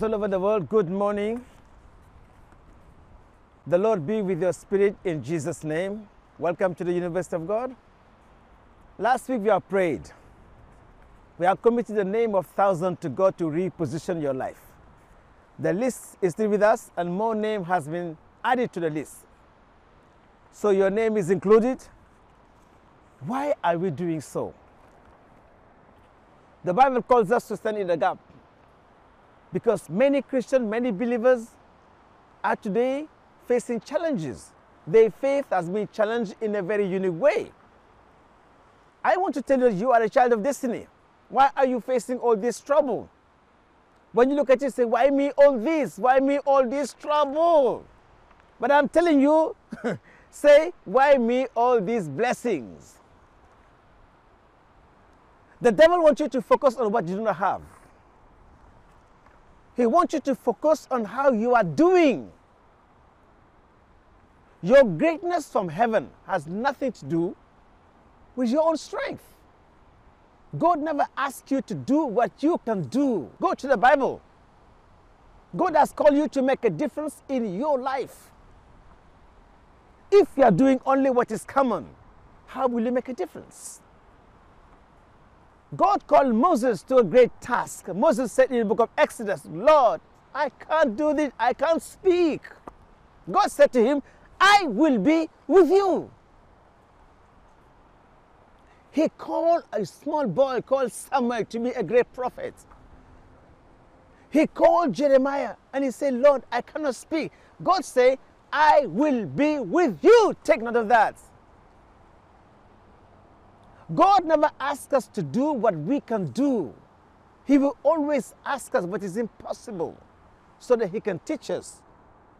all over the world, good morning. The Lord be with your spirit in Jesus' name. Welcome to the University of God. Last week we have prayed. We have committed the name of thousand to God to reposition your life. The list is still with us, and more name has been added to the list. So your name is included. Why are we doing so? The Bible calls us to stand in the gap because many Christians, many believers are today facing challenges. Their faith has been challenged in a very unique way. I want to tell you, you are a child of destiny. Why are you facing all this trouble? When you look at it, say, Why me all this? Why me all this trouble? But I'm telling you, say, Why me all these blessings? The devil wants you to focus on what you do not have. He wants you to focus on how you are doing. Your greatness from heaven has nothing to do with your own strength. God never asked you to do what you can do. Go to the Bible. God has called you to make a difference in your life. If you are doing only what is common, how will you make a difference? God called Moses to a great task. Moses said in the book of Exodus, Lord, I can't do this, I can't speak. God said to him, I will be with you. He called a small boy called Samuel to be a great prophet. He called Jeremiah and he said, Lord, I cannot speak. God said, I will be with you. Take note of that. God never asks us to do what we can do. He will always ask us what is impossible so that He can teach us,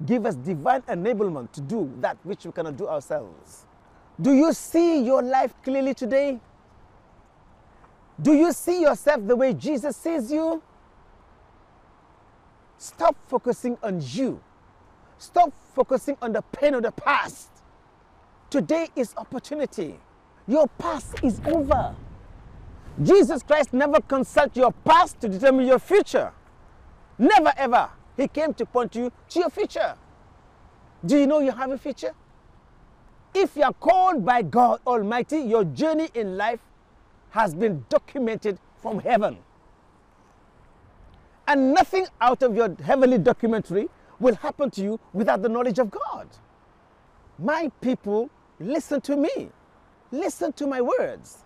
give us divine enablement to do that which we cannot do ourselves. Do you see your life clearly today? Do you see yourself the way Jesus sees you? Stop focusing on you. Stop focusing on the pain of the past. Today is opportunity. Your past is over. Jesus Christ never consult your past to determine your future. Never ever. He came to point you to your future. Do you know you have a future? If you are called by God Almighty, your journey in life has been documented from heaven. And nothing out of your heavenly documentary will happen to you without the knowledge of God. My people, listen to me. Listen to my words.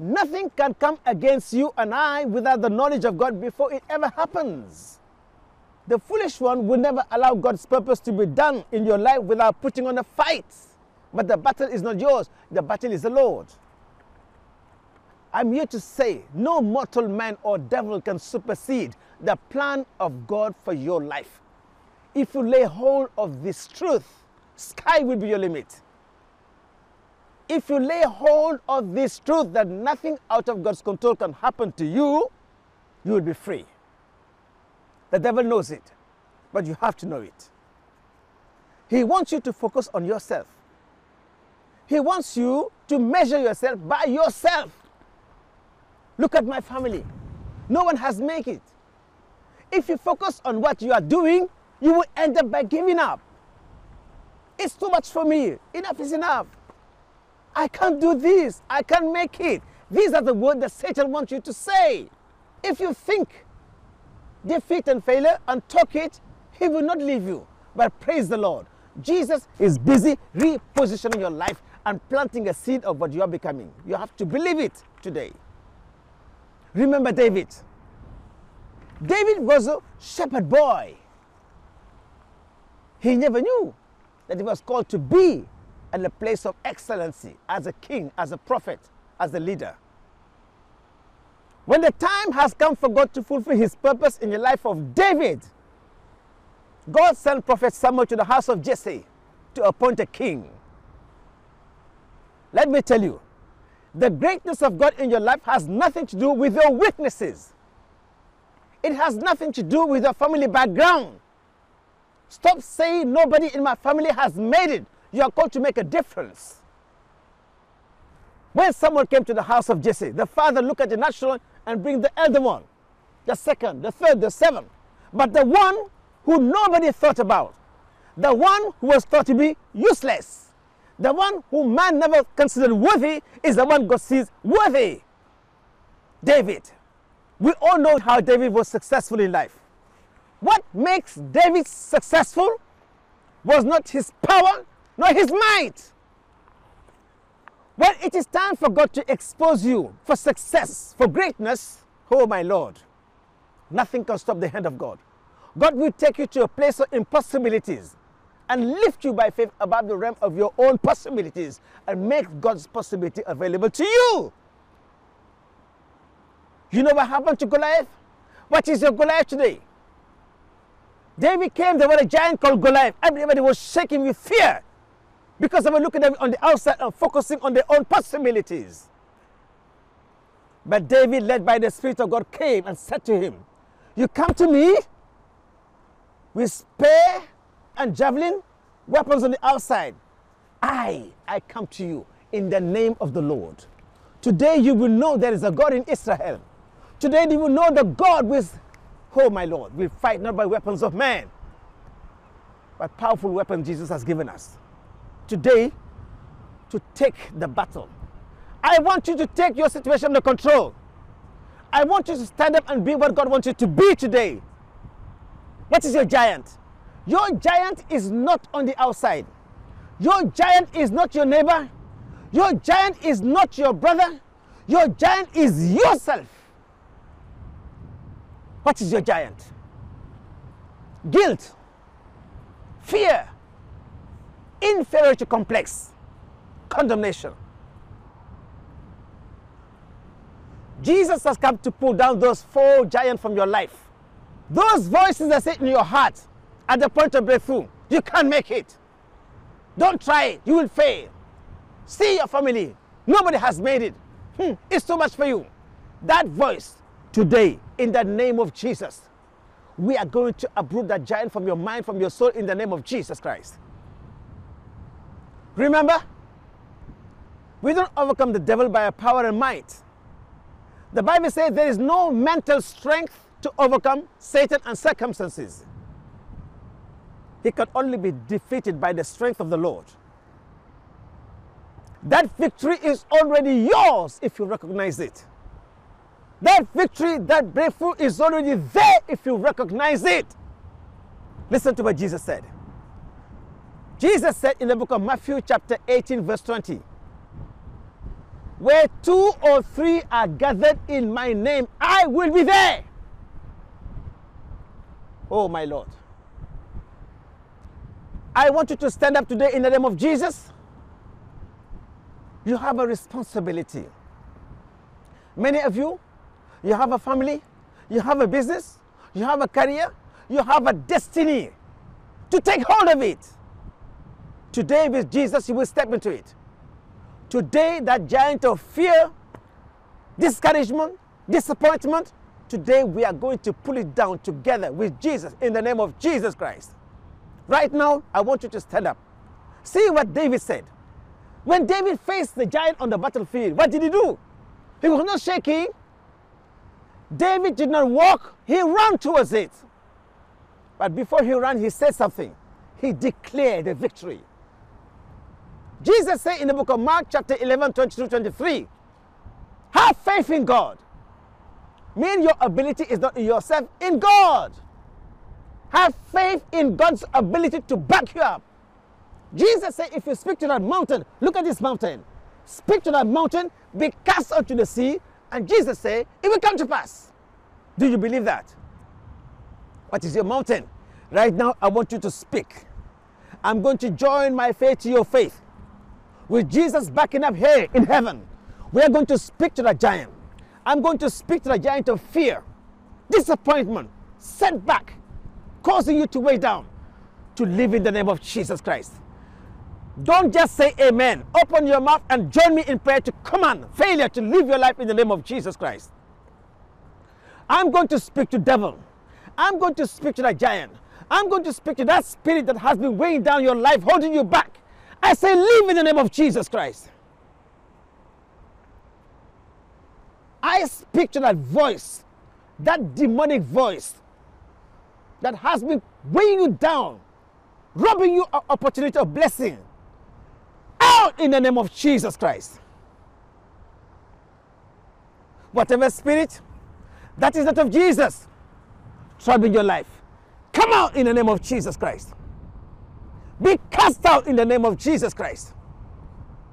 Nothing can come against you and I without the knowledge of God before it ever happens. The foolish one will never allow God's purpose to be done in your life without putting on a fight. But the battle is not yours, the battle is the Lord. I'm here to say no mortal man or devil can supersede the plan of God for your life. If you lay hold of this truth, sky will be your limit. If you lay hold of this truth that nothing out of God's control can happen to you, you will be free. The devil knows it, but you have to know it. He wants you to focus on yourself. He wants you to measure yourself by yourself. Look at my family. No one has made it. If you focus on what you are doing, you will end up by giving up. It's too much for me. Enough is enough. I can't do this. I can't make it. These are the words that Satan wants you to say. If you think defeat and failure and talk it, he will not leave you. But praise the Lord. Jesus is busy repositioning your life and planting a seed of what you are becoming. You have to believe it today. Remember David. David was a shepherd boy. He never knew that he was called to be at a place of excellency as a king, as a prophet, as a leader. When the time has come for God to fulfill his purpose in the life of David, God sent Prophet Samuel to the house of Jesse to appoint a king. Let me tell you, the greatness of God in your life has nothing to do with your weaknesses. It has nothing to do with your family background. Stop saying nobody in my family has made it. You are called to make a difference. When someone came to the house of Jesse, the father looked at the natural and bring the elder one, the second, the third, the seventh. but the one who nobody thought about, the one who was thought to be useless, the one who man never considered worthy is the one God sees worthy. David. We all know how David was successful in life. What makes David successful was not his power, nor his might. When it is time for God to expose you for success, for greatness, oh my Lord, nothing can stop the hand of God. God will take you to a place of impossibilities and lift you by faith above the realm of your own possibilities and make God's possibility available to you. You know what happened to Goliath? What is your Goliath today? David came, there was a giant called Goliath. Everybody was shaking with fear because they were looking at on the outside and focusing on their own possibilities. But David, led by the Spirit of God, came and said to him, You come to me with spear and javelin, weapons on the outside. I, I come to you in the name of the Lord. Today you will know there is a God in Israel. Today you will know the God with, oh my Lord, we fight not by weapons of man, but powerful weapons Jesus has given us. Today, to take the battle. I want you to take your situation under control. I want you to stand up and be what God wants you to be today. What is your giant? Your giant is not on the outside. Your giant is not your neighbor. Your giant is not your brother. Your giant is yourself. What is your giant? Guilt, fear, inferiority complex, condemnation. Jesus has come to pull down those four giants from your life. Those voices that sit in your heart at the point of breakthrough, you can't make it. Don't try it, you will fail. See your family, nobody has made it. Hmm, it's too much for you. That voice today, in the name of Jesus, we are going to uproot that giant from your mind, from your soul, in the name of Jesus Christ. Remember, we don't overcome the devil by our power and might. The Bible says there is no mental strength to overcome Satan and circumstances. He can only be defeated by the strength of the Lord. That victory is already yours if you recognize it. That victory, that breakthrough is already there if you recognize it. Listen to what Jesus said. Jesus said in the book of Matthew, chapter 18, verse 20, Where two or three are gathered in my name, I will be there. Oh, my Lord. I want you to stand up today in the name of Jesus. You have a responsibility. Many of you, you have a family, you have a business, you have a career, you have a destiny to take hold of it. Today, with Jesus, you will step into it. Today, that giant of fear, discouragement, disappointment, today we are going to pull it down together with Jesus in the name of Jesus Christ. Right now, I want you to stand up. See what David said. When David faced the giant on the battlefield, what did he do? He was not shaking. David did not walk, he ran towards it. But before he ran, he said something. He declared a victory. Jesus said in the book of Mark, chapter 11, 22, 23, have faith in God. Mean your ability is not in yourself, in God. Have faith in God's ability to back you up. Jesus said, if you speak to that mountain, look at this mountain. Speak to that mountain, be cast out to the sea, and Jesus said, it will come to pass. Do you believe that? What is your mountain? Right now, I want you to speak. I'm going to join my faith to your faith with Jesus backing up here in heaven, we are going to speak to the giant. I'm going to speak to the giant of fear, disappointment, setback, causing you to weigh down, to live in the name of Jesus Christ. Don't just say amen. Open your mouth and join me in prayer to command failure to live your life in the name of Jesus Christ. I'm going to speak to devil. I'm going to speak to that giant. I'm going to speak to that spirit that has been weighing down your life, holding you back. I say, live in the name of Jesus Christ. I speak to that voice, that demonic voice that has been weighing you down, robbing you of opportunity of blessing, out in the name of Jesus Christ. Whatever spirit that is not of Jesus troubling your life, come out in the name of Jesus Christ. Be cast out in the name of Jesus Christ.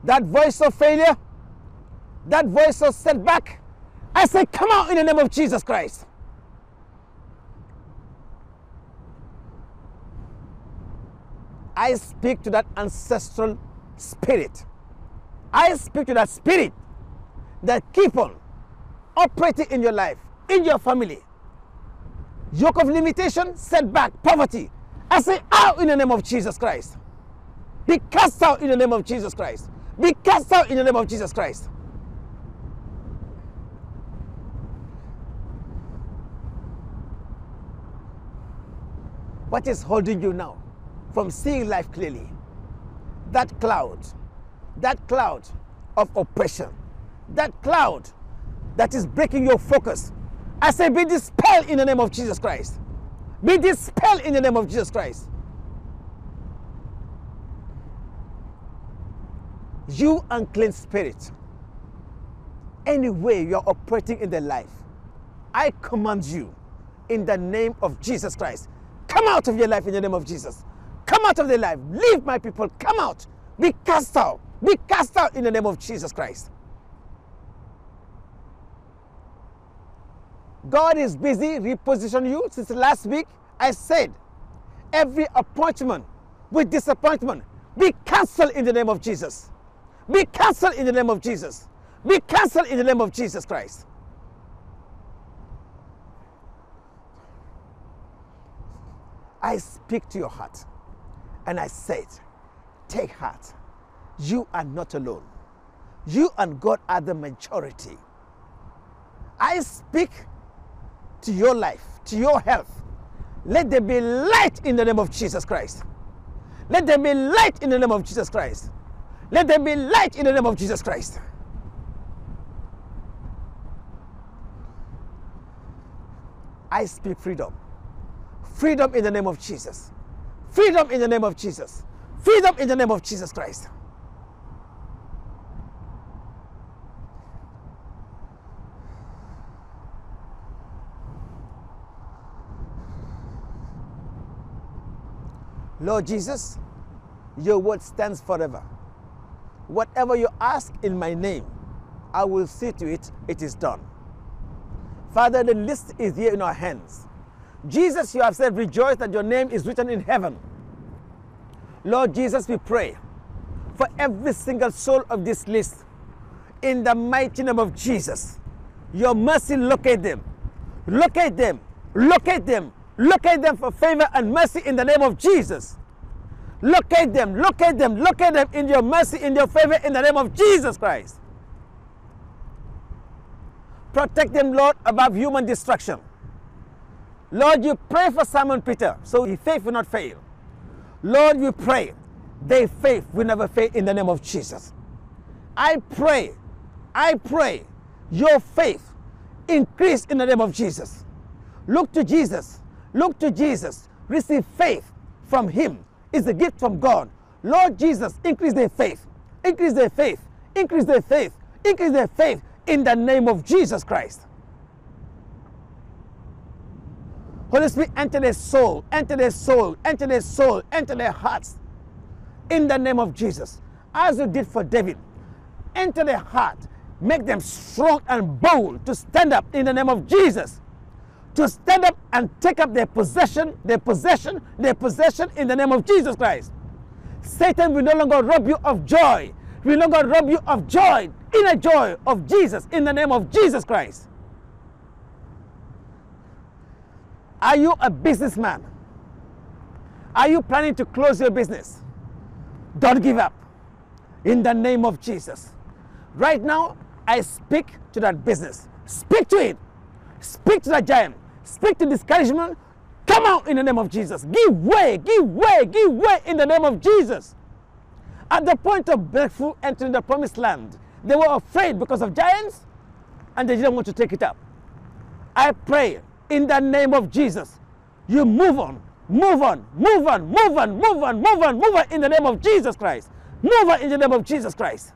That voice of failure, that voice of setback, I say, come out in the name of Jesus Christ. I speak to that ancestral spirit. I speak to that spirit that keep on operating in your life, in your family. Yoke of limitation, setback, poverty. I say out in the name of Jesus Christ. Be cast out in the name of Jesus Christ. Be cast out in the name of Jesus Christ. What is holding you now from seeing life clearly? That cloud, that cloud of oppression, that cloud that is breaking your focus. I say, be dispelled in the name of Jesus Christ. Be dispelled in the name of Jesus Christ. You unclean spirit, any way you're operating in the life, I command you in the name of Jesus Christ. Come out of your life in the name of Jesus. Come out of the life. Leave my people. Come out. Be cast out. Be cast out in the name of Jesus Christ. God is busy repositioning you. Since last week, I said every appointment with disappointment be cancelled in the name of Jesus. Be cancelled in the name of Jesus. Be cancelled in the name of Jesus Christ. I speak to your heart and I said, Take heart. You are not alone. You and God are the majority. I speak to your life, to your health. Let there be light in the name of Jesus Christ. Let there be light in the name of Jesus Christ. Let there be light in the name of Jesus Christ. I speak freedom. Freedom in the name of Jesus. Freedom in the name of Jesus. Freedom in the name of Jesus Christ. Lord Jesus, your word stands forever. Whatever you ask in my name, I will see to it, it is done. Father, the list is here in our hands. Jesus, you have said, rejoice that your name is written in heaven. Lord Jesus, we pray for every single soul of this list in the mighty name of Jesus. Your mercy locate them. Locate them. Locate them. Locate them for favor and mercy in the name of Jesus. Locate them. Locate them. Locate them in your mercy, in your favor, in the name of Jesus Christ. Protect them, Lord, above human destruction. Lord, you pray for Simon Peter, so his faith will not fail. Lord, we pray their faith will never fail in the name of Jesus. I pray, I pray your faith increase in the name of Jesus. Look to Jesus. Look to Jesus. Receive faith from him. It's a gift from God. Lord Jesus, increase their faith. Increase their faith. Increase their faith. Increase their faith in the name of Jesus Christ. Holy Spirit, enter their soul, enter their soul, enter their soul, enter their hearts. In the name of Jesus. As you did for David, enter their heart. Make them strong and bold to stand up in the name of Jesus. To stand up and take up their possession, their possession, their possession in the name of Jesus Christ. Satan will no longer rob you of joy. Will no longer rob you of joy, inner joy of Jesus in the name of Jesus Christ. Are you a businessman? Are you planning to close your business? Don't give up. In the name of Jesus. Right now, I speak to that business. Speak to it. Speak to that giant. Speak to discouragement. Come out in the name of Jesus. Give way, give way, give way in the name of Jesus. At the point of breakthrough entering the promised land, they were afraid because of giants and they didn't want to take it up. I pray in the name of Jesus. You move on, move on, move on, move on, move on, move on, move on in the name of Jesus Christ. Move on in the name of Jesus Christ.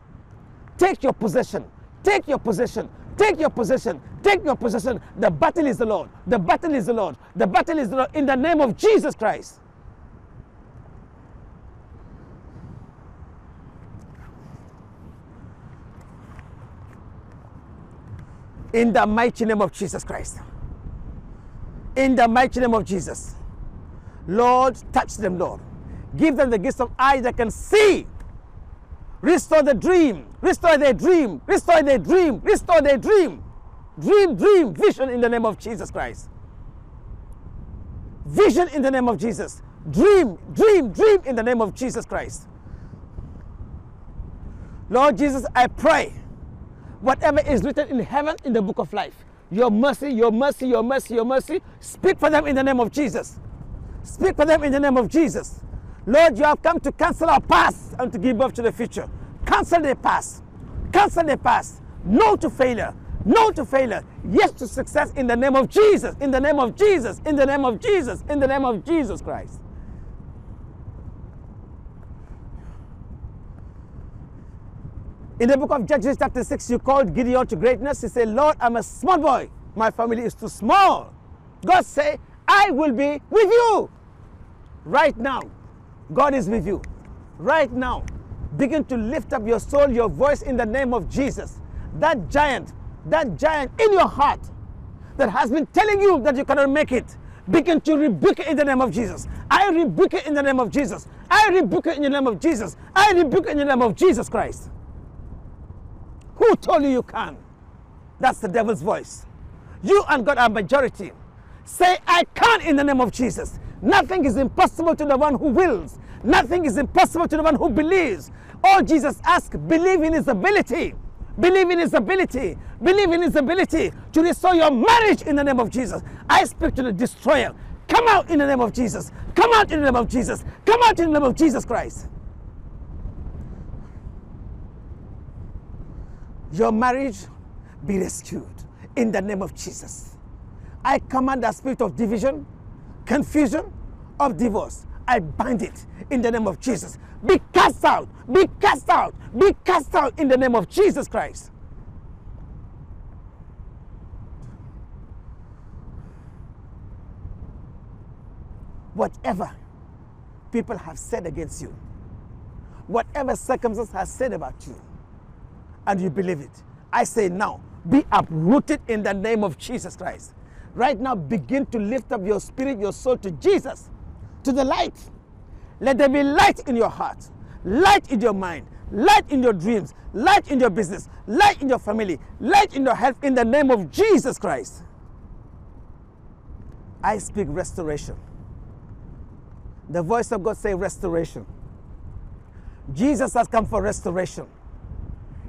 Take your possession. Take your possession. Take your possession. Take your possession. The battle is the Lord. The battle is the Lord. The battle is the Lord in the name of Jesus Christ. In the mighty name of Jesus Christ. In the mighty name of Jesus. Lord, touch them, Lord. Give them the gifts of eyes that can see. Restore the dream. Restore their dream. Restore their dream. Restore their dream. Dream, dream, vision in the name of Jesus Christ. Vision in the name of Jesus. Dream, dream, dream in the name of Jesus Christ. Lord Jesus, I pray whatever is written in heaven in the book of life, your mercy, your mercy, your mercy, your mercy, speak for them in the name of Jesus. Speak for them in the name of Jesus. Lord, you have come to cancel our past and to give birth to the future. Cancel the past. Cancel the past. No to failure. No to failure. Yes to success in the name of Jesus. In the name of Jesus. In the name of Jesus. In the name of Jesus Christ. In the book of Judges, chapter 6, you called Gideon to greatness. He said, Lord, I'm a small boy. My family is too small. God said, I will be with you. Right now, God is with you. Right now, begin to lift up your soul, your voice in the name of Jesus. That giant, that giant in your heart that has been telling you that you cannot make it, begin to rebuke it in the name of Jesus. I rebuke it in the name of Jesus. I rebuke it in the name of Jesus. I rebuke it in the name of Jesus Christ. Who told you you can? That's the devil's voice. You and God are majority. Say, I can in the name of Jesus. Nothing is impossible to the one who wills. Nothing is impossible to the one who believes. All Jesus asked, believe in his ability. Believe in his ability. Believe in his ability to restore your marriage in the name of Jesus. I speak to the destroyer. Come out in the name of Jesus. Come out in the name of Jesus. Come out in the name of Jesus Christ. Your marriage be rescued in the name of Jesus. I command the spirit of division, confusion, of divorce. I bind it in the name of Jesus. Be cast out, be cast out, be cast out in the name of Jesus Christ. Whatever people have said against you, whatever circumstance has said about you, and you believe it, I say now, be uprooted in the name of Jesus Christ. Right now, begin to lift up your spirit, your soul to Jesus, to the light. Let there be light in your heart, light in your mind, light in your dreams, light in your business, light in your family, light in your health in the name of Jesus Christ. I speak restoration. The voice of God say restoration. Jesus has come for restoration.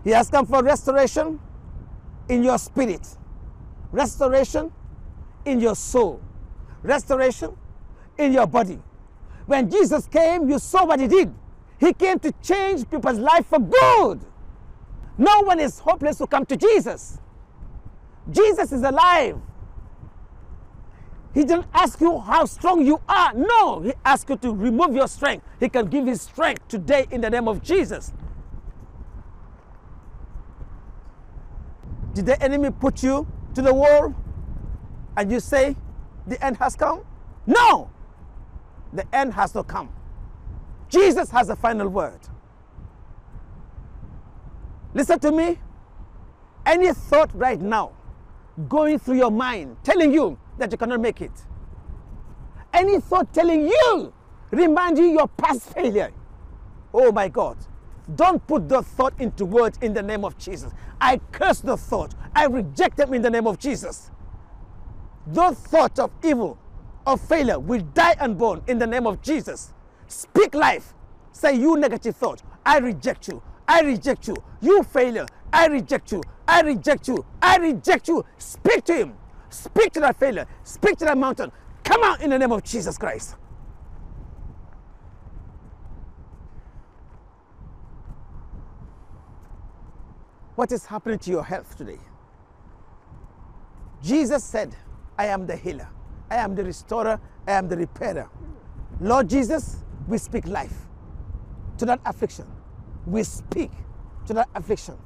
He has come for restoration in your spirit, restoration in your soul, restoration in your body. When Jesus came, you saw what he did. He came to change people's life for good. No one is hopeless to come to Jesus. Jesus is alive. He didn't ask you how strong you are. No, he asked you to remove your strength. He can give his strength today in the name of Jesus. Did the enemy put you to the wall and you say the end has come? No, the end has not come. Jesus has the final word. Listen to me. Any thought right now going through your mind telling you that you cannot make it, any thought telling you, remind you your past failure. Oh my God. Don't put the thought into words in the name of Jesus. I curse the thought. I reject them in the name of Jesus. Those thoughts of evil, of failure, will die and unborn in the name of Jesus. Speak life. Say, you negative thought, I reject you. I reject you. You failure, I reject you. I reject you. I reject you. Speak to him. Speak to that failure. Speak to that mountain. Come out in the name of Jesus Christ. What is happening to your health today? Jesus said, I am the healer. I am the restorer I am the repairer. Lord Jesus, we speak life to that affliction. We speak to that affliction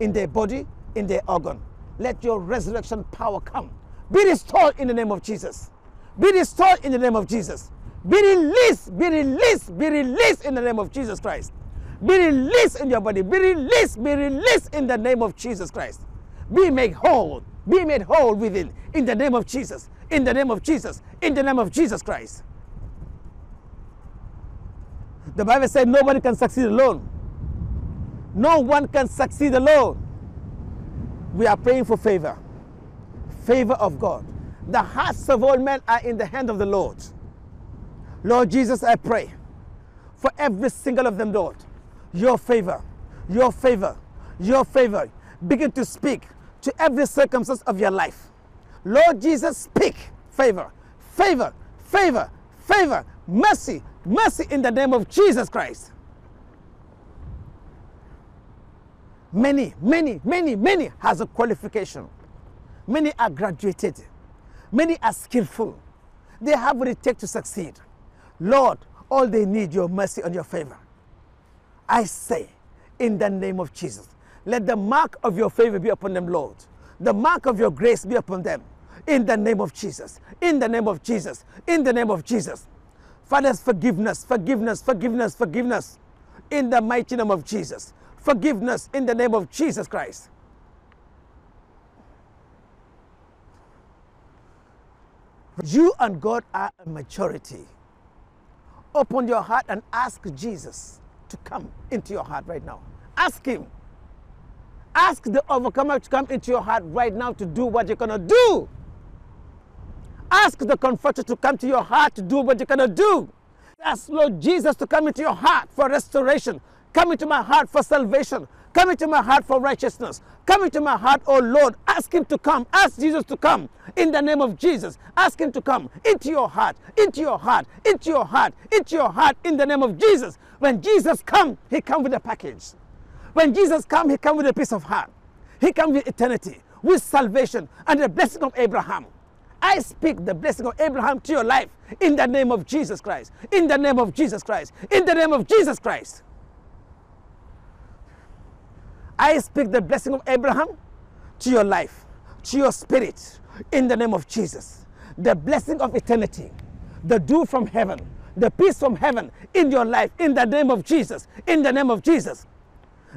in their body, in their organ. Let your resurrection power come. Be restored in the name of Jesus. Be restored in the name of Jesus. Be released, be released, be released in the name of Jesus Christ. Be released in your body. Be released, be released in the name of Jesus Christ. Be made whole. Be made whole within in the name of Jesus. In the name of Jesus. In the name of Jesus Christ. The Bible said nobody can succeed alone. No one can succeed alone. We are praying for favor. Favor of God. The hearts of all men are in the hand of the Lord. Lord Jesus, I pray for every single of them, Lord. Your favor, your favor, your favor. Begin to speak to every circumstance of your life. Lord Jesus, speak favor, favor, favor, favor, mercy, mercy in the name of Jesus Christ. Many, many, many, many has a qualification. Many are graduated. Many are skillful. They have what it takes to succeed. Lord, all they need your mercy and your favor. I say, in the name of Jesus, let the mark of your favor be upon them, Lord. The mark of your grace be upon them. In the name of Jesus. In the name of Jesus. In the name of Jesus. Father's forgiveness, forgiveness, forgiveness, forgiveness. In the mighty name of Jesus. Forgiveness in the name of Jesus Christ. You and God are a majority. Open your heart and ask Jesus to come into your heart right now. Ask Him. Ask the overcomer to come into your heart right now to do what you're going to do. Ask the comforter to come to your heart to do what you're going to do. Ask Lord Jesus to come into your heart for restoration. Come into my heart for salvation. Come into my heart for righteousness. Come into my heart, oh Lord. Ask Him to come. Ask Jesus to come in the name of Jesus. Ask Him to come into your heart, into your heart, into your heart, into your heart in the name of Jesus. When Jesus come, He come with a package. When Jesus come, He come with a piece of heart. He come with eternity, with salvation and the blessing of Abraham. I speak the blessing of Abraham to your life in the name of Jesus Christ. In the name of Jesus Christ. In the name of Jesus Christ. I speak the blessing of Abraham to your life, to your spirit, in the name of Jesus. The blessing of eternity, the dew from heaven, the peace from heaven in your life, in the name of Jesus, in the name of Jesus.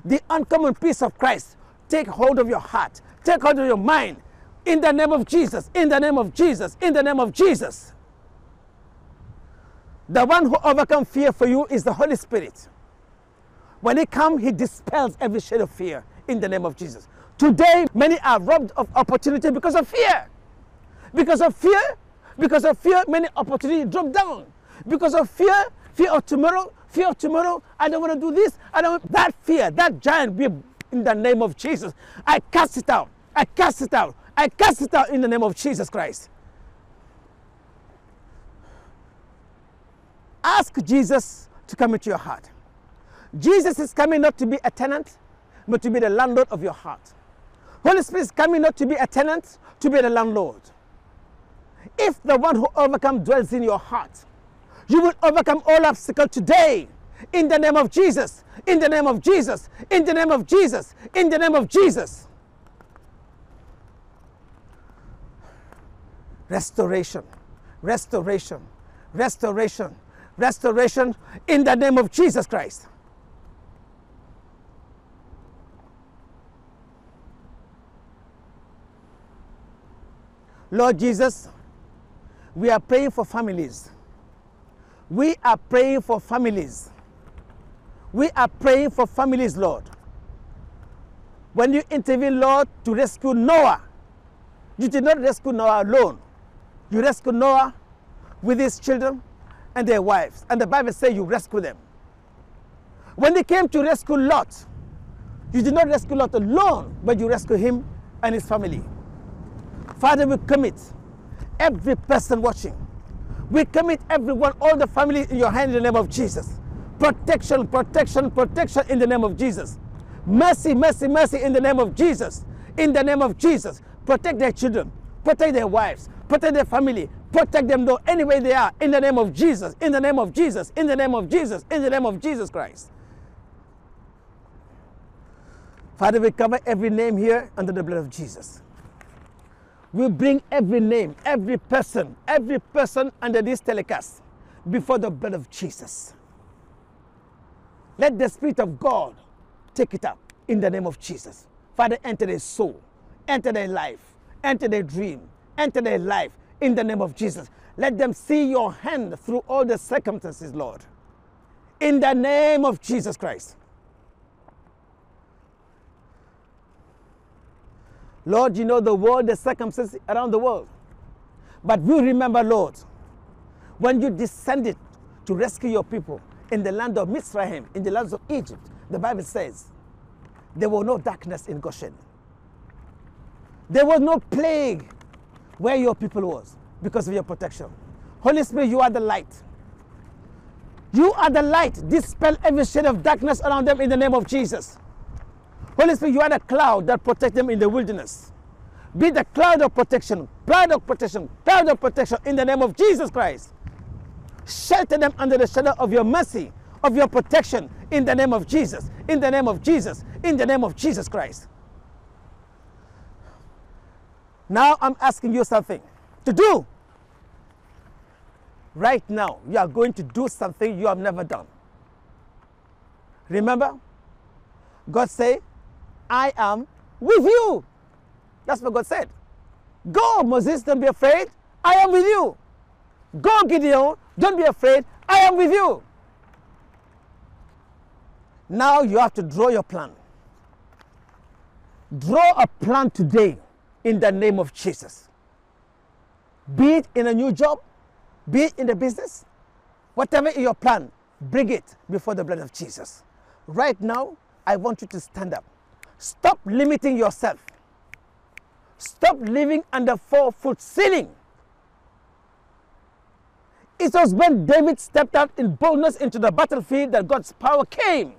The uncommon peace of Christ, take hold of your heart, take hold of your mind, in the name of Jesus, in the name of Jesus, in the name of Jesus. The one who overcomes fear for you is the Holy Spirit. When he comes, he dispels every shade of fear in the name of Jesus. Today, many are robbed of opportunity because of fear. Because of fear, because of fear, many opportunities drop down. Because of fear, fear of tomorrow, fear of tomorrow, I don't want to do this. I don't that fear, that giant be in the name of Jesus. I cast it out. I cast it out. I cast it out in the name of Jesus Christ. Ask Jesus to come into your heart. Jesus is coming not to be a tenant, but to be the landlord of your heart. Holy Spirit is coming not to be a tenant, to be the landlord. If the one who overcomes dwells in your heart, you will overcome all obstacles today. In the name of Jesus. In the name of Jesus. In the name of Jesus. In the name of Jesus. Restoration. Restoration. Restoration. Restoration in the name of Jesus Christ. Lord Jesus, we are praying for families. We are praying for families. We are praying for families, Lord. When you intervene, Lord, to rescue Noah, you did not rescue Noah alone. You rescued Noah with his children and their wives. And the Bible says you rescue them. When they came to rescue Lot, you did not rescue Lot alone, but you rescue him and his family. Father, we commit every person watching. We commit everyone, all the family in your hand in the name of Jesus. Protection, protection, protection in the name of Jesus. Mercy, mercy, mercy in the name of Jesus. In the name of Jesus. Protect their children, protect their wives, protect their family, Protect them, Lord, anywhere they are, in the name of Jesus, in the name of Jesus, in the name of Jesus, in the name of Jesus Christ. Father, we cover every name here under the blood of Jesus. We bring every name, every person, every person under this telecast before the blood of Jesus. Let the Spirit of God take it up in the name of Jesus. Father, enter their soul, enter their life, enter their dream, enter their life in the name of Jesus. Let them see your hand through all the circumstances, Lord. In the name of Jesus Christ. Lord, you know the world, the circumstances around the world. But we remember, Lord, when you descended to rescue your people in the land of Mizraim, in the lands of Egypt, the Bible says there was no darkness in Goshen. There was no plague where your people was because of your protection. Holy Spirit, you are the light. You are the light. Dispel every shade of darkness around them in the name of Jesus. Holy Spirit, you are the cloud that protects them in the wilderness. Be the cloud of protection, cloud of protection, cloud of protection in the name of Jesus Christ. Shelter them under the shadow of your mercy, of your protection in the name of Jesus, in the name of Jesus, in the name of Jesus Christ. Now I'm asking you something to do. Right now, you are going to do something you have never done. Remember, God said, I am with you. That's what God said. Go, Moses, don't be afraid. I am with you. Go, Gideon, don't be afraid. I am with you. Now you have to draw your plan. Draw a plan today in the name of Jesus. Be it in a new job, be it in the business, whatever your plan, bring it before the blood of Jesus. Right now, I want you to stand up. Stop limiting yourself. Stop living under four foot ceiling. It was when David stepped out in boldness into the battlefield that God's power came.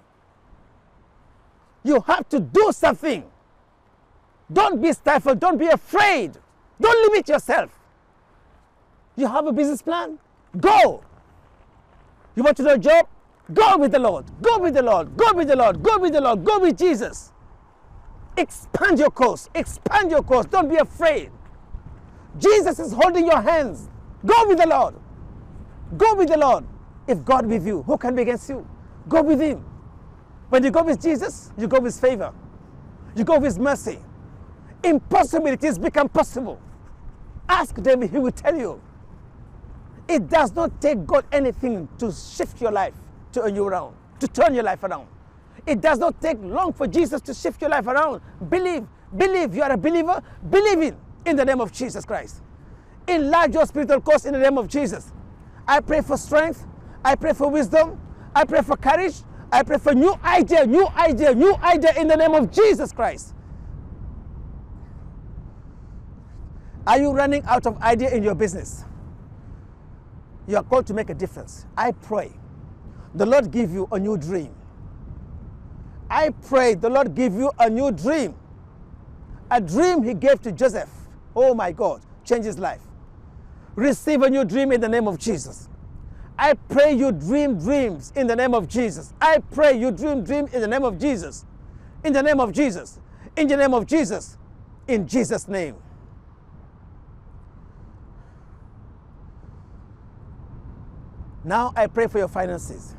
You have to do something. Don't be stifled. Don't be afraid. Don't limit yourself. You have a business plan? Go. You want to do a job? Go with the Lord. Go with the Lord. Go with the Lord. Go with the Lord. Go with Jesus. Expand your course. Expand your course. Don't be afraid. Jesus is holding your hands. Go with the Lord. Go with the Lord. If God with you, who can be against you? Go with Him. When you go with Jesus, you go with favor. You go with mercy. Impossibilities become possible. Ask David, he will tell you. It does not take God anything to shift your life to a new round, to turn your life around. It does not take long for Jesus to shift your life around. Believe, believe you are a believer, believe in, in the name of Jesus Christ. Enlarge your spiritual course in the name of Jesus. I pray for strength, I pray for wisdom, I pray for courage, I pray for new idea, new idea, new idea in the name of Jesus Christ. Are you running out of idea in your business? You are called to make a difference. I pray the Lord give you a new dream. I pray the Lord give you a new dream. A dream he gave to Joseph. Oh my God, change his life. Receive a new dream in the name of Jesus. I pray you dream dreams in the name of Jesus. I pray you dream dream in the name of Jesus. In the name of Jesus. In the name of Jesus. In Jesus' name. Now I pray for your finances.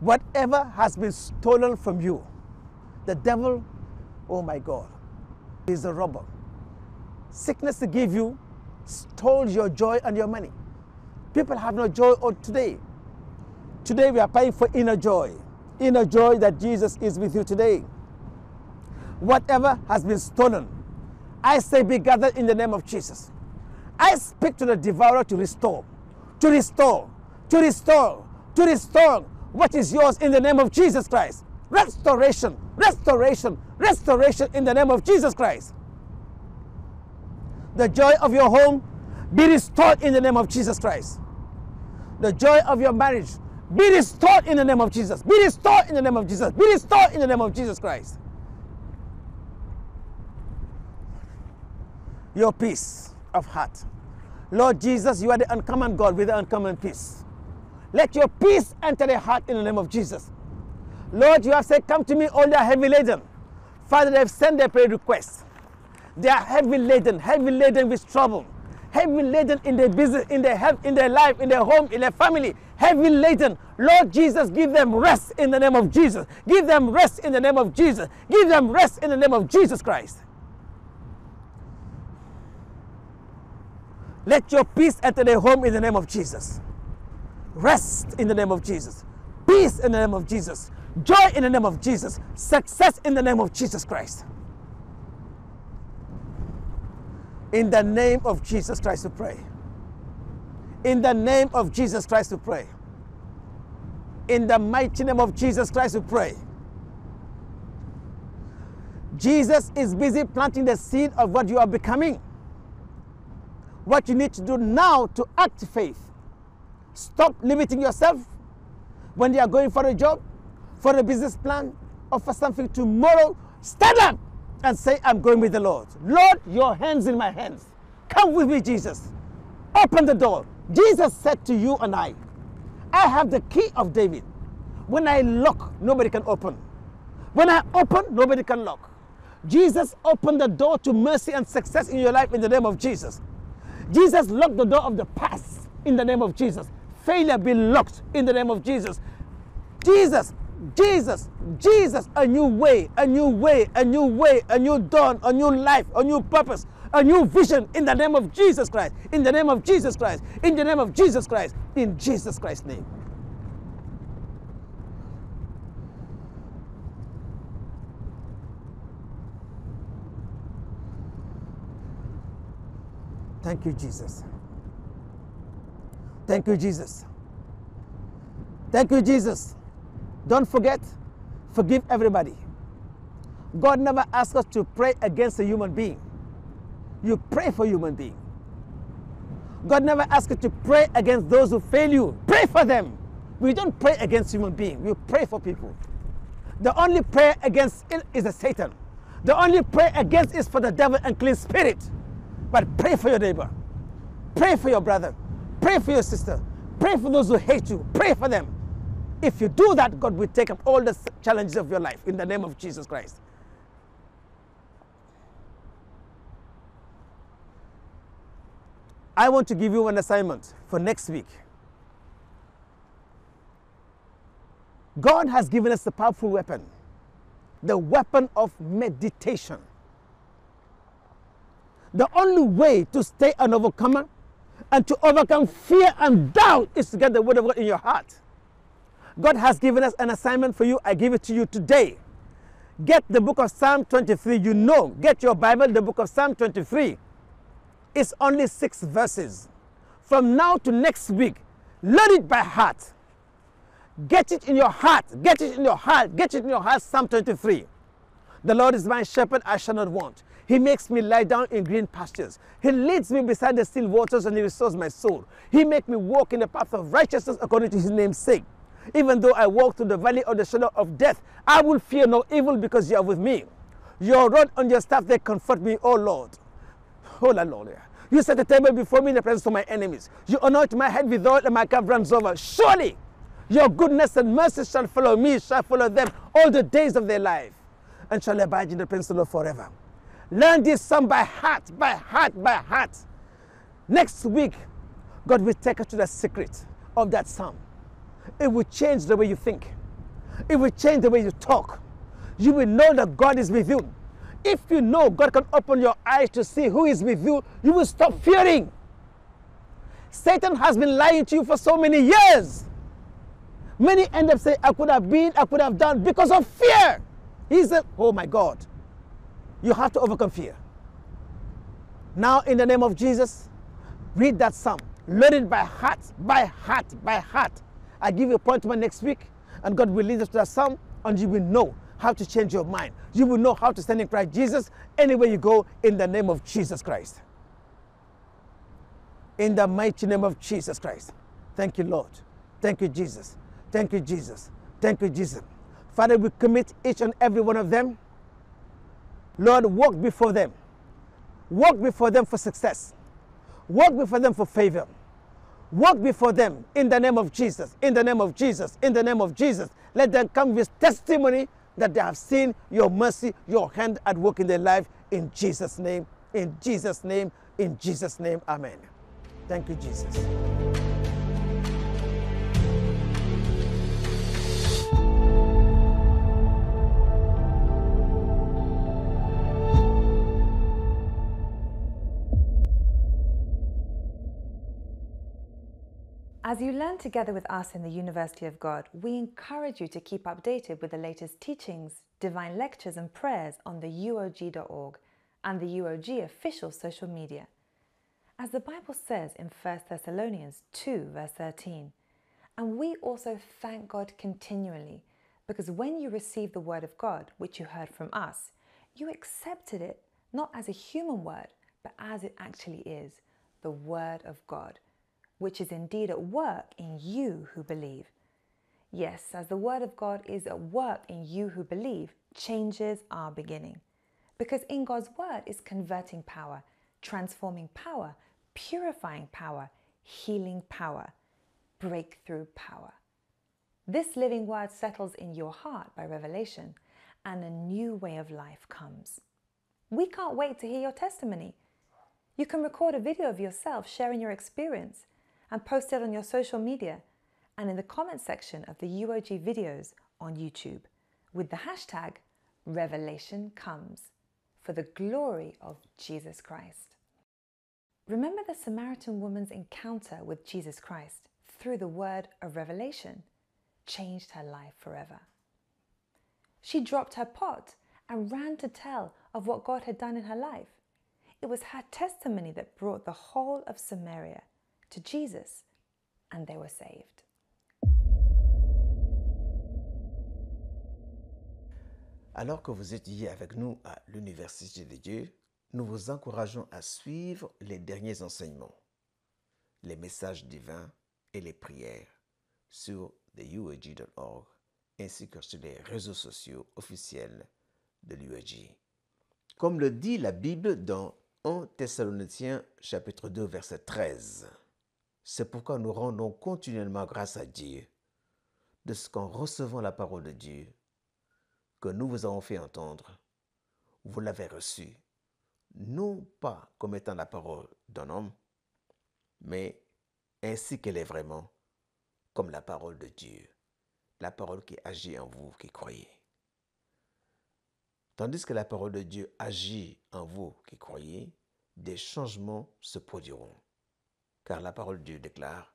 Whatever has been stolen from you, the devil, oh my God, is a robber. Sickness to give you stole your joy and your money. People have no joy today. Today we are praying for inner joy. Inner joy that Jesus is with you today. Whatever has been stolen, I say be gathered in the name of Jesus. I speak to the devourer to restore, to restore, to restore, to restore what is yours in the name of Jesus Christ. Restoration, restoration, restoration in the name of Jesus Christ. The joy of your home be restored in the name of Jesus Christ. The joy of your marriage be restored in the name of Jesus. Be restored in the name of Jesus. Be restored in the name of Jesus Christ. Your peace of heart, Lord Jesus, you are the uncommon God with the uncommon peace. Let your peace enter their heart in the name of Jesus. Lord, you have said, Come to me, all that are heavy laden. Father, they have sent their prayer requests. They are heavy laden, heavy laden with trouble, heavy laden in their business, in their health, in their life, in their home, in their family, heavy laden. Lord Jesus, give them rest in the name of Jesus. Give them rest in the name of Jesus. Give them rest in the name of Jesus Christ. Let your peace enter their home in the name of Jesus. Rest in the name of Jesus. Peace in the name of Jesus. Joy in the name of Jesus. Success in the name of Jesus Christ. In the name of Jesus Christ to pray. In the name of Jesus Christ to pray. In the mighty name of Jesus Christ to pray. Jesus is busy planting the seed of what you are becoming. What you need to do now to act faith. Stop limiting yourself when you are going for a job, for a business plan, or for something tomorrow. Stand up and say, I'm going with the Lord. Lord, your hands in my hands. Come with me, Jesus. Open the door. Jesus said to you and I, I have the key of David. When I lock, nobody can open. When I open, nobody can lock. Jesus opened the door to mercy and success in your life in the name of Jesus. Jesus locked the door of the past in the name of Jesus. Failure be locked in the name of Jesus. Jesus, Jesus, Jesus, a new way, a new way, a new way, a new dawn, a new life, a new purpose, a new vision in the name of Jesus Christ, in the name of Jesus Christ, in the name of Jesus Christ, in Jesus Christ's name. Thank you, Jesus. Thank you, Jesus. Thank you, Jesus. Don't forget, forgive everybody. God never asked us to pray against a human being. You pray for human being. God never asked you to pray against those who fail you. Pray for them. We don't pray against human beings. We pray for people. The only prayer against is Satan. The only prayer against is for the devil and clean spirit. But pray for your neighbor. Pray for your brother. Pray for your sister. Pray for those who hate you. Pray for them. If you do that, God will take up all the challenges of your life in the name of Jesus Christ. I want to give you an assignment for next week. God has given us a powerful weapon the weapon of meditation. The only way to stay an overcomer and to overcome fear and doubt is to get the word of God in your heart. God has given us an assignment for you. I give it to you today. Get the book of Psalm 23. You know, get your Bible, the book of Psalm 23. It's only six verses. From now to next week, learn it by heart. Get it in your heart. Get it in your heart. Get it in your heart. Psalm 23. The Lord is my shepherd, I shall not want. He makes me lie down in green pastures. He leads me beside the still waters and he restores my soul. He makes me walk in the path of righteousness according to his name's sake. Even though I walk through the valley of the shadow of death, I will fear no evil because you are with me. Your rod and your staff, they comfort me, O Lord. Oh, Lord. You set a table before me in the presence of my enemies. You anoint my head with oil and my cup runs over. Surely your goodness and mercy shall follow me, shall follow them all the days of their life, and shall abide in the presence of the Lord forever. Learn this psalm by heart, by heart, by heart. Next week, God will take us to the secret of that psalm. It will change the way you think. It will change the way you talk. You will know that God is with you. If you know God can open your eyes to see who is with you, you will stop fearing. Satan has been lying to you for so many years. Many end up saying, I could have been, I could have done because of fear. He said, Oh my God, you have to overcome fear. Now, in the name of Jesus, read that psalm. Learn it by heart, by heart, by heart. I give you appointment next week, and God will lead us to that psalm, and you will know how to change your mind. You will know how to stand in Christ Jesus anywhere you go in the name of Jesus Christ. In the mighty name of Jesus Christ. Thank you, Lord. Thank you, Jesus. Thank you, Jesus. Thank you, Jesus. Father, we commit each and every one of them. Lord, walk before them. Walk before them for success. Walk before them for favor. Walk before them in the name of Jesus, in the name of Jesus, in the name of Jesus. Let them come with testimony that they have seen your mercy, your hand at work in their life in Jesus' name, in Jesus' name, in Jesus' name. Amen. Thank you, Jesus. As you learn together with us in the University of God, we encourage you to keep updated with the latest teachings, divine lectures, and prayers on the UOG.org and the UOG official social media. As the Bible says in 1 Thessalonians 2, verse 13, and we also thank God continually, because when you received the word of God, which you heard from us, you accepted it not as a human word, but as it actually is the word of God which is indeed at work in you who believe. Yes, as the Word of God is at work in you who believe, changes are beginning. Because in God's Word is converting power, transforming power, purifying power, healing power, breakthrough power. This living Word settles in your heart by revelation, and a new way of life comes. We can't wait to hear your testimony. You can record a video of yourself sharing your experience and post it on your social media and in the comment section of the UOG videos on YouTube with the hashtag Revelation Comes for the glory of Jesus Christ. Remember the Samaritan woman's encounter with Jesus Christ through the word of revelation changed her life forever. She dropped her pot and ran to tell of what God had done in her life. It was her testimony that brought the whole of Samaria to Jesus and they were saved. Alors que vous étudiez avec nous à l'Université de Dieu, nous vous encourageons à suivre les derniers enseignements, les messages divins et les prières sur theuag.org ainsi que sur les réseaux sociaux officiels de l'UEG. Comme le dit la Bible dans 1 Thessaloniciens chapitre 2 verset 13. C'est pourquoi nous rendons continuellement grâce à Dieu de ce qu'en recevant la parole de Dieu que nous vous avons fait entendre, vous l'avez reçue, non pas comme étant la parole d'un homme, mais ainsi qu'elle est vraiment, comme la parole de Dieu, la parole qui agit en vous qui croyez. Tandis que la parole de Dieu agit en vous qui croyez, des changements se produiront. Car la parole de Dieu déclare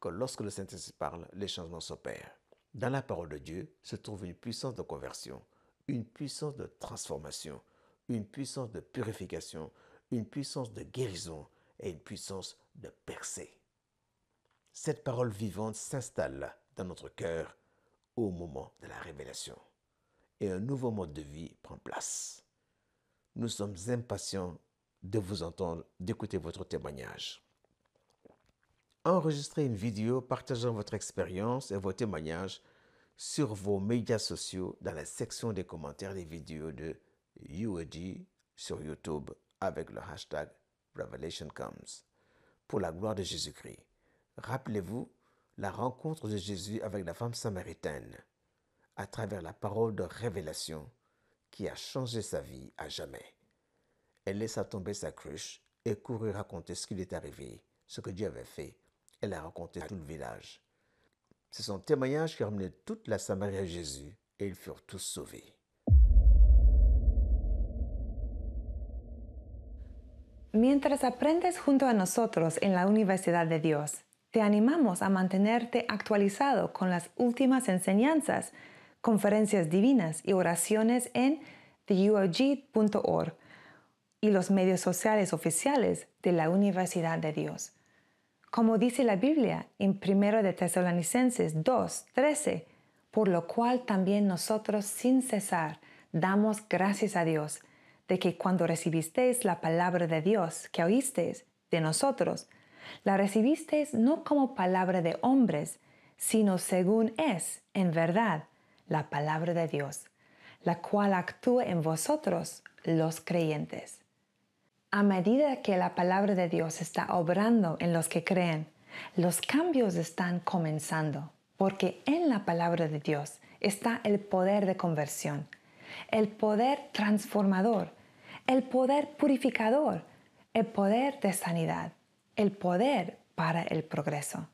que lorsque le Saint-Esprit parle, les changements s'opèrent. Dans la parole de Dieu se trouve une puissance de conversion, une puissance de transformation, une puissance de purification, une puissance de guérison et une puissance de percée. Cette parole vivante s'installe dans notre cœur au moment de la révélation et un nouveau mode de vie prend place. Nous sommes impatients de vous entendre, d'écouter votre témoignage. Enregistrez une vidéo partageant votre expérience et vos témoignages sur vos médias sociaux dans la section des commentaires des vidéos de UED sur YouTube avec le hashtag Revelation Comes. Pour la gloire de Jésus-Christ, rappelez-vous la rencontre de Jésus avec la femme samaritaine à travers la parole de révélation qui a changé sa vie à jamais. Elle laissa tomber sa cruche et courut raconter ce qui lui est arrivé, ce que Dieu avait fait elle a raconté à tout le village. C'est son témoignage qui a ramené toute la Samarie à Jésus et ils furent tous sauvés. Mientras aprendes junto a nosotros en la Universidad de Dios, te animamos a mantenerte actualizado con las últimas enseñanzas, conferencias divinas y oraciones en theUOG.org y los medios sociales oficiales de la Universidad de Dios. Como dice la Biblia en 1 de Tesalonicenses 2, 13, por lo cual también nosotros sin cesar damos gracias a Dios de que cuando recibisteis la palabra de Dios que oísteis de nosotros, la recibisteis no como palabra de hombres, sino según es, en verdad, la palabra de Dios, la cual actúa en vosotros los creyentes. A medida que la palabra de Dios está obrando en los que creen, los cambios están comenzando, porque en la palabra de Dios está el poder de conversión, el poder transformador, el poder purificador, el poder de sanidad, el poder para el progreso.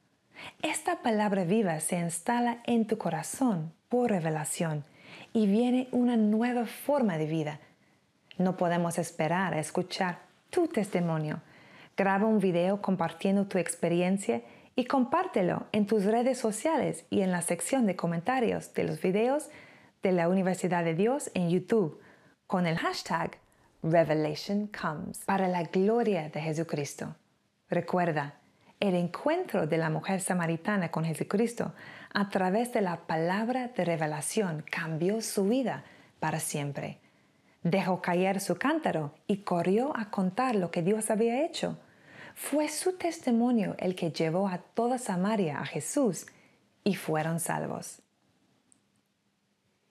Esta palabra viva se instala en tu corazón por revelación y viene una nueva forma de vida. No podemos esperar a escuchar tu testimonio. Graba un video compartiendo tu experiencia y compártelo en tus redes sociales y en la sección de comentarios de los videos de la Universidad de Dios en YouTube con el hashtag Revelation Comes para la gloria de Jesucristo. Recuerda, el encuentro de la mujer samaritana con Jesucristo a través de la palabra de revelación cambió su vida para siempre. Dejó caer su cántaro y corrió a contar lo que Dios había hecho. Fue su testimonio el que llevó a toda Samaria a Jesús y fueron salvos.